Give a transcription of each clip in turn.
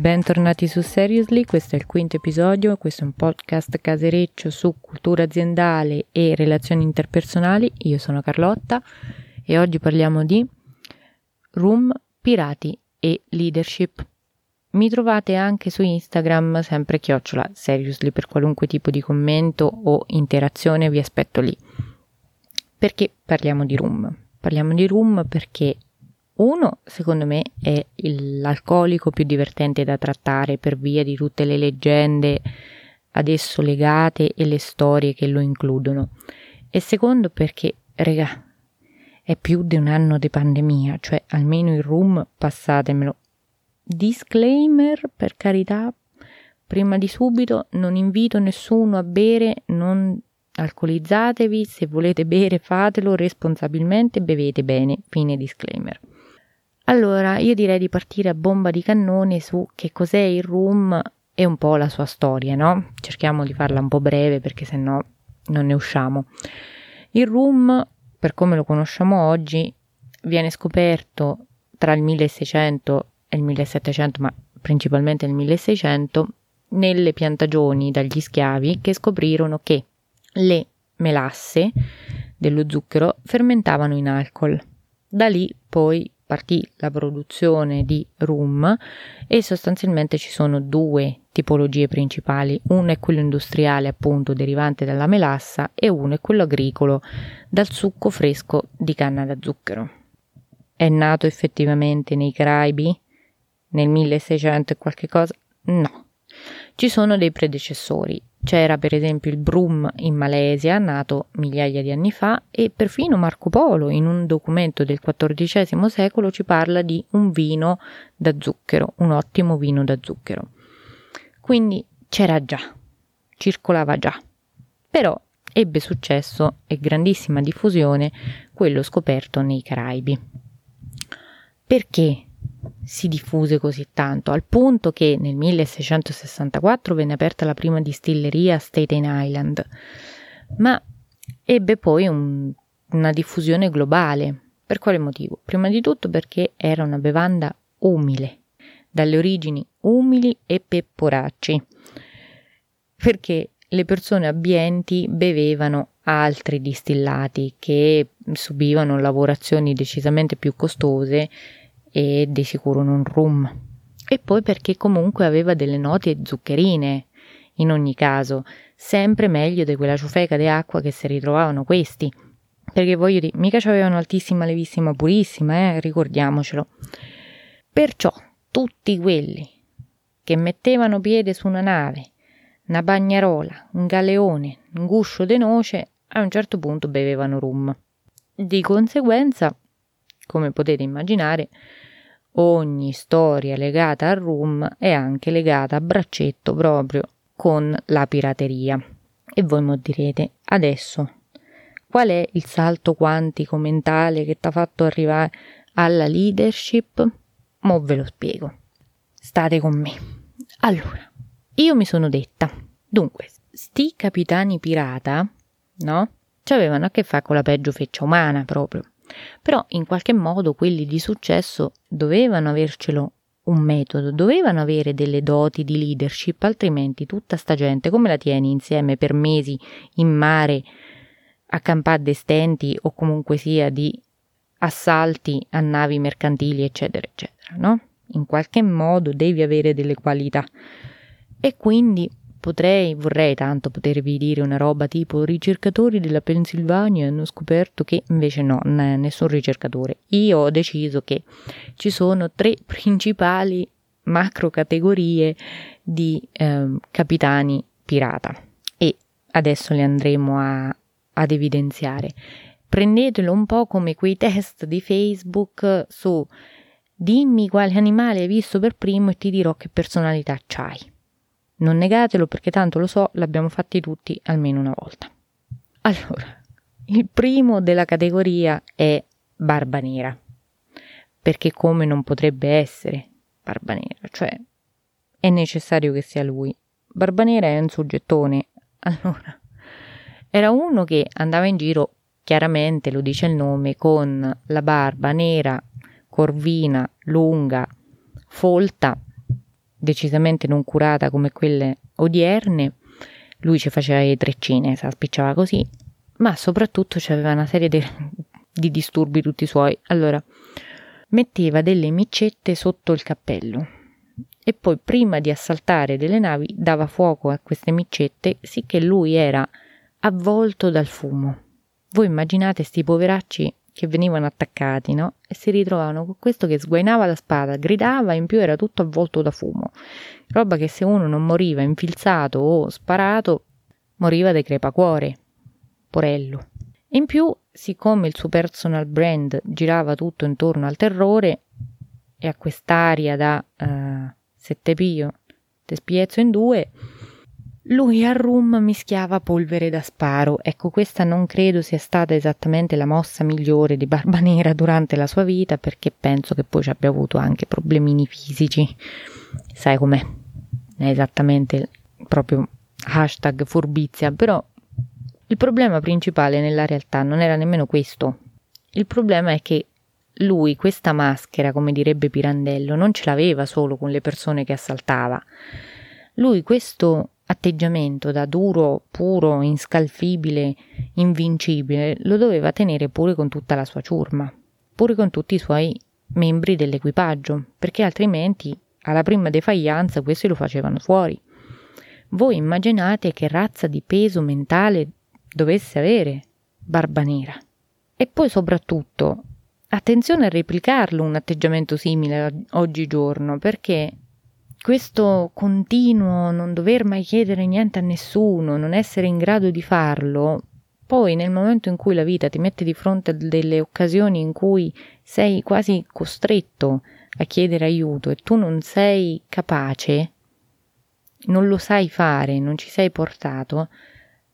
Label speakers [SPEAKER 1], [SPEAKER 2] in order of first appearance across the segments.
[SPEAKER 1] bentornati su Seriously, questo è il quinto episodio, questo è un podcast casereccio su cultura aziendale e relazioni interpersonali, io sono Carlotta e oggi parliamo di room, pirati e leadership. Mi trovate anche su Instagram, sempre chiocciola Seriously per qualunque tipo di commento o interazione, vi aspetto lì. Perché parliamo di room? Parliamo di room perché uno, secondo me, è l'alcolico più divertente da trattare per via di tutte le leggende ad esso legate e le storie che lo includono. E secondo perché, regà, è più di un anno di pandemia, cioè almeno il room passatemelo. Disclaimer, per carità, prima di subito non invito nessuno a bere, non alcolizzatevi, se volete bere fatelo responsabilmente, bevete bene, fine disclaimer. Allora, io direi di partire a bomba di cannone su che cos'è il room e un po' la sua storia, no? Cerchiamo di farla un po' breve perché sennò non ne usciamo. Il room, per come lo conosciamo oggi, viene scoperto tra il 1600 e il 1700, ma principalmente nel 1600, nelle piantagioni dagli schiavi che scoprirono che le melasse dello zucchero fermentavano in alcol. Da lì poi partì la produzione di rum e sostanzialmente ci sono due tipologie principali, uno è quello industriale appunto derivante dalla melassa e uno è quello agricolo dal succo fresco di canna da zucchero. È nato effettivamente nei Caraibi nel 1600 e qualche cosa? No. Ci sono dei predecessori c'era per esempio il Brum in Malesia, nato migliaia di anni fa, e perfino Marco Polo in un documento del XIV secolo ci parla di un vino da zucchero, un ottimo vino da zucchero. Quindi c'era già, circolava già. Però ebbe successo e grandissima diffusione quello scoperto nei Caraibi. Perché si diffuse così tanto, al punto che nel 1664 venne aperta la prima distilleria a Staten Island, ma ebbe poi un, una diffusione globale. Per quale motivo? Prima di tutto perché era una bevanda umile, dalle origini umili e pepporacci, perché le persone abbienti bevevano altri distillati che subivano lavorazioni decisamente più costose e di sicuro non rum. E poi perché comunque aveva delle note zuccherine, in ogni caso, sempre meglio di quella ciofeca di acqua che si ritrovavano questi. Perché voglio dire, mica avevano altissima, levissima, purissima, eh, ricordiamocelo. Perciò tutti quelli che mettevano piede su una nave, una bagnarola, un galeone, un guscio di noce, a un certo punto bevevano rum. Di conseguenza, come potete immaginare, Ogni storia legata al rum è anche legata a braccetto proprio con la pirateria. E voi mi direte, adesso, qual è il salto quantico mentale che ti ha fatto arrivare alla leadership? Mo ve lo spiego. State con me. Allora, io mi sono detta, dunque, sti capitani pirata, no? Ci avevano a che fare con la peggio feccia umana proprio. Però in qualche modo quelli di successo dovevano avercelo un metodo, dovevano avere delle doti di leadership, altrimenti tutta sta gente come la tieni insieme per mesi in mare a campate stenti o comunque sia di assalti a navi mercantili, eccetera, eccetera, no? In qualche modo devi avere delle qualità. E quindi Potrei, vorrei tanto potervi dire una roba tipo ricercatori della Pennsylvania hanno scoperto che invece no, nessun ricercatore. Io ho deciso che ci sono tre principali macro categorie di eh, capitani pirata e adesso le andremo a, ad evidenziare. Prendetelo un po' come quei test di Facebook su dimmi quale animale hai visto per primo e ti dirò che personalità c'hai. Non negatelo perché tanto lo so, l'abbiamo fatti tutti almeno una volta. Allora, il primo della categoria è Barba Nera. Perché come non potrebbe essere Barba Nera? Cioè, è necessario che sia lui. Barba Nera è un soggettone. Allora, era uno che andava in giro, chiaramente lo dice il nome, con la barba nera, corvina, lunga, folta decisamente non curata come quelle odierne, lui ci faceva le treccine, si spicciava così, ma soprattutto aveva una serie di, di disturbi tutti suoi. Allora, metteva delle micette sotto il cappello e poi prima di assaltare delle navi dava fuoco a queste micette, sicché lui era avvolto dal fumo. Voi immaginate sti poveracci che venivano attaccati, no? E si ritrovavano con questo che sguainava la spada, gridava, in più era tutto avvolto da fumo. Roba che se uno non moriva infilzato o sparato, moriva di crepacuore. Porello. In più, siccome il suo personal brand girava tutto intorno al terrore e a quest'aria da uh, sette pio, te spiezzo in due, lui al rum mischiava polvere da sparo. Ecco, questa non credo sia stata esattamente la mossa migliore di Barba Nera durante la sua vita, perché penso che poi ci abbia avuto anche problemini fisici. Sai com'è? È esattamente proprio hashtag furbizia, però il problema principale nella realtà non era nemmeno questo. Il problema è che lui questa maschera, come direbbe Pirandello, non ce l'aveva solo con le persone che assaltava. Lui questo atteggiamento da duro, puro, inscalfibile, invincibile, lo doveva tenere pure con tutta la sua ciurma, pure con tutti i suoi membri dell'equipaggio, perché altrimenti alla prima defaianza questi lo facevano fuori. Voi immaginate che razza di peso mentale dovesse avere Barba Nera. E poi soprattutto, attenzione a replicarlo un atteggiamento simile oggigiorno, perché questo continuo non dover mai chiedere niente a nessuno, non essere in grado di farlo, poi nel momento in cui la vita ti mette di fronte a delle occasioni in cui sei quasi costretto a chiedere aiuto e tu non sei capace, non lo sai fare, non ci sei portato,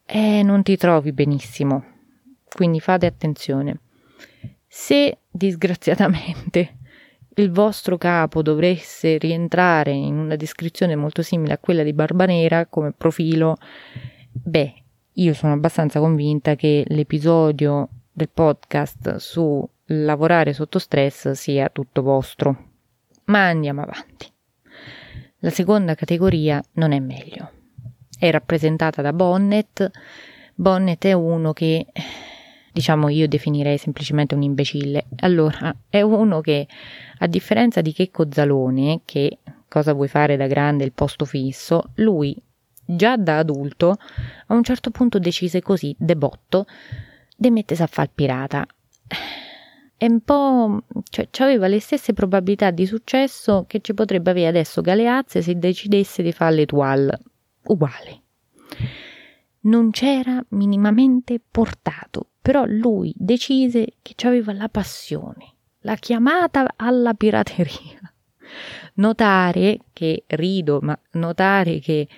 [SPEAKER 1] eh, non ti trovi benissimo. Quindi fate attenzione. Se disgraziatamente il vostro capo dovesse rientrare in una descrizione molto simile a quella di Barbanera come profilo, beh, io sono abbastanza convinta che l'episodio del podcast su lavorare sotto stress sia tutto vostro. Ma andiamo avanti. La seconda categoria non è meglio. È rappresentata da Bonnet. Bonnet è uno che diciamo io definirei semplicemente un imbecille. Allora, è uno che, a differenza di Checco Zalone, che cosa vuoi fare da grande il posto fisso, lui già da adulto a un certo punto decise così, debotto, de mettesi a fare il pirata. È un po'. cioè, aveva le stesse probabilità di successo che ci potrebbe avere adesso Galeazze se decidesse di fare l'Etoile. Uguale non c'era minimamente portato, però lui decise che aveva la passione, la chiamata alla pirateria. Notare che rido, ma notare che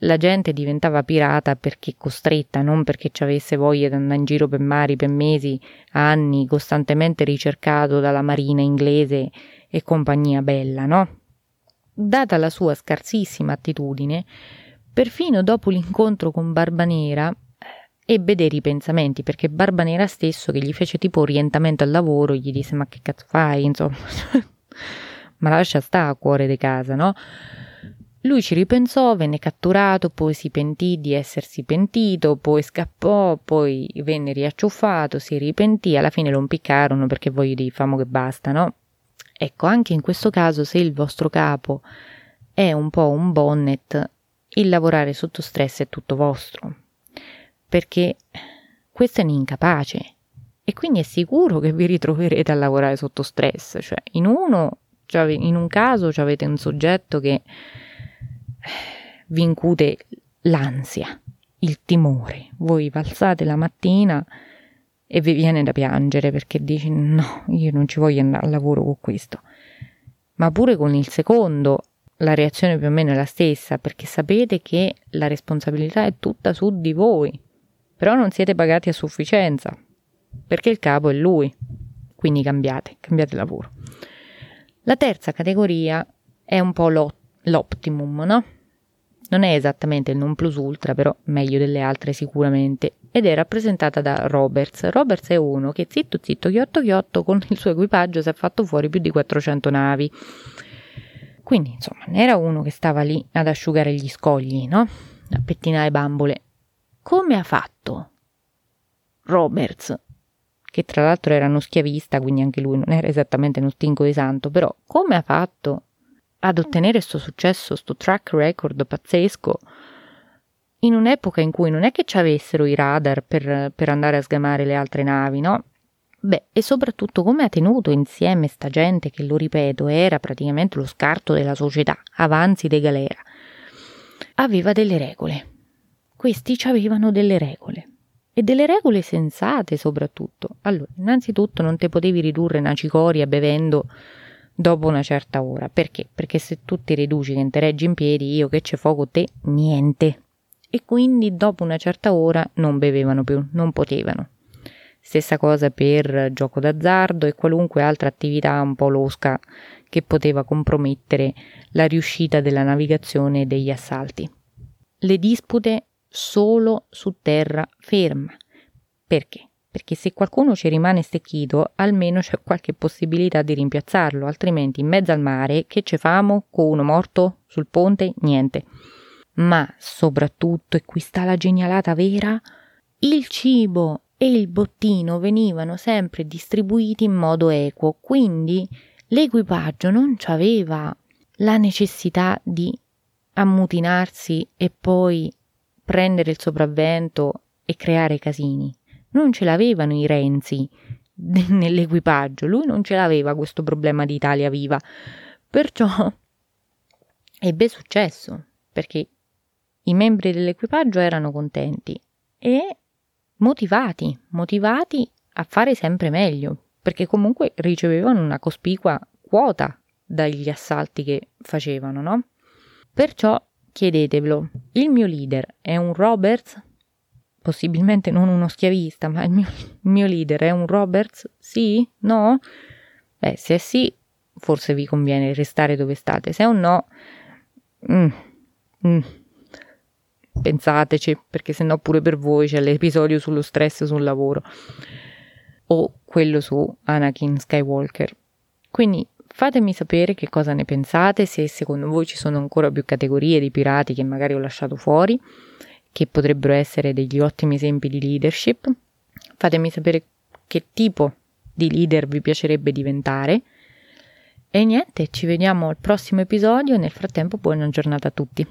[SPEAKER 1] la gente diventava pirata perché costretta, non perché ci avesse voglia di andare in giro per mari per mesi, anni, costantemente ricercato dalla marina inglese e compagnia bella, no? Data la sua scarsissima attitudine, Perfino dopo l'incontro con Barbanera eh, ebbe dei ripensamenti perché Barbanera stesso che gli fece tipo orientamento al lavoro gli disse ma che cazzo fai? insomma. Ma lascia sta a cuore di casa no? Lui ci ripensò, venne catturato, poi si pentì di essersi pentito, poi scappò, poi venne riacciuffato, si ripentì, alla fine lo impiccarono perché voi di famo che basta, no? Ecco, anche in questo caso, se il vostro capo è un po' un bonnet, il lavorare sotto stress è tutto vostro, perché questo è un incapace e quindi è sicuro che vi ritroverete a lavorare sotto stress, cioè in uno in un caso avete un soggetto che vi incute l'ansia, il timore. Voi valsate la mattina e vi viene da piangere perché dici no, io non ci voglio andare al lavoro con questo. Ma pure con il secondo la reazione più o meno è la stessa, perché sapete che la responsabilità è tutta su di voi, però non siete pagati a sufficienza, perché il capo è lui. Quindi cambiate, cambiate lavoro. La terza categoria è un po' l'optimum, no? Non è esattamente il non plus ultra, però meglio delle altre sicuramente, ed è rappresentata da Roberts. Roberts è uno che zitto zitto, chiotto chiotto, con il suo equipaggio si è fatto fuori più di 400 navi Quindi, insomma, ne era uno che stava lì ad asciugare gli scogli, no? A pettinare bambole. Come ha fatto Roberts, che tra l'altro era uno schiavista, quindi anche lui non era esattamente uno stinco di santo, però come ha fatto ad ottenere questo successo, questo track record pazzesco, in un'epoca in cui non è che ci avessero i radar per, per andare a sgamare le altre navi, no? Beh, e soprattutto come ha tenuto insieme sta gente che, lo ripeto, era praticamente lo scarto della società, avanzi de galera. Aveva delle regole. Questi avevano delle regole. E delle regole sensate soprattutto. Allora, innanzitutto non te potevi ridurre una cicoria bevendo dopo una certa ora. Perché? Perché se tu ti riduci che te reggi in piedi, io che c'è fuoco te, niente. E quindi dopo una certa ora non bevevano più, non potevano. Stessa cosa per gioco d'azzardo e qualunque altra attività un po' losca che poteva compromettere la riuscita della navigazione e degli assalti. Le dispute solo su terra ferma. Perché? Perché se qualcuno ci rimane stecchito, almeno c'è qualche possibilità di rimpiazzarlo, altrimenti in mezzo al mare che ce famo con uno morto sul ponte? Niente. Ma soprattutto, e qui sta la genialata vera, il cibo e il bottino venivano sempre distribuiti in modo equo, quindi l'equipaggio non aveva la necessità di ammutinarsi e poi prendere il sopravvento e creare casini. Non ce l'avevano i Renzi nell'equipaggio, lui non ce l'aveva questo problema di Italia viva. Perciò ebbe successo, perché i membri dell'equipaggio erano contenti e motivati, motivati a fare sempre meglio, perché comunque ricevevano una cospicua quota dagli assalti che facevano, no? Perciò chiedetevelo, il mio leader è un Roberts? Possibilmente non uno schiavista, ma il mio, il mio leader è un Roberts? Sì? No? Beh, se è sì, forse vi conviene restare dove state, se è un no, mm, mm, pensateci, perché sennò pure per voi c'è l'episodio sullo stress sul lavoro o quello su Anakin Skywalker. Quindi fatemi sapere che cosa ne pensate, se secondo voi ci sono ancora più categorie di pirati che magari ho lasciato fuori, che potrebbero essere degli ottimi esempi di leadership. Fatemi sapere che tipo di leader vi piacerebbe diventare. E niente, ci vediamo al prossimo episodio. Nel frattempo, buona giornata a tutti.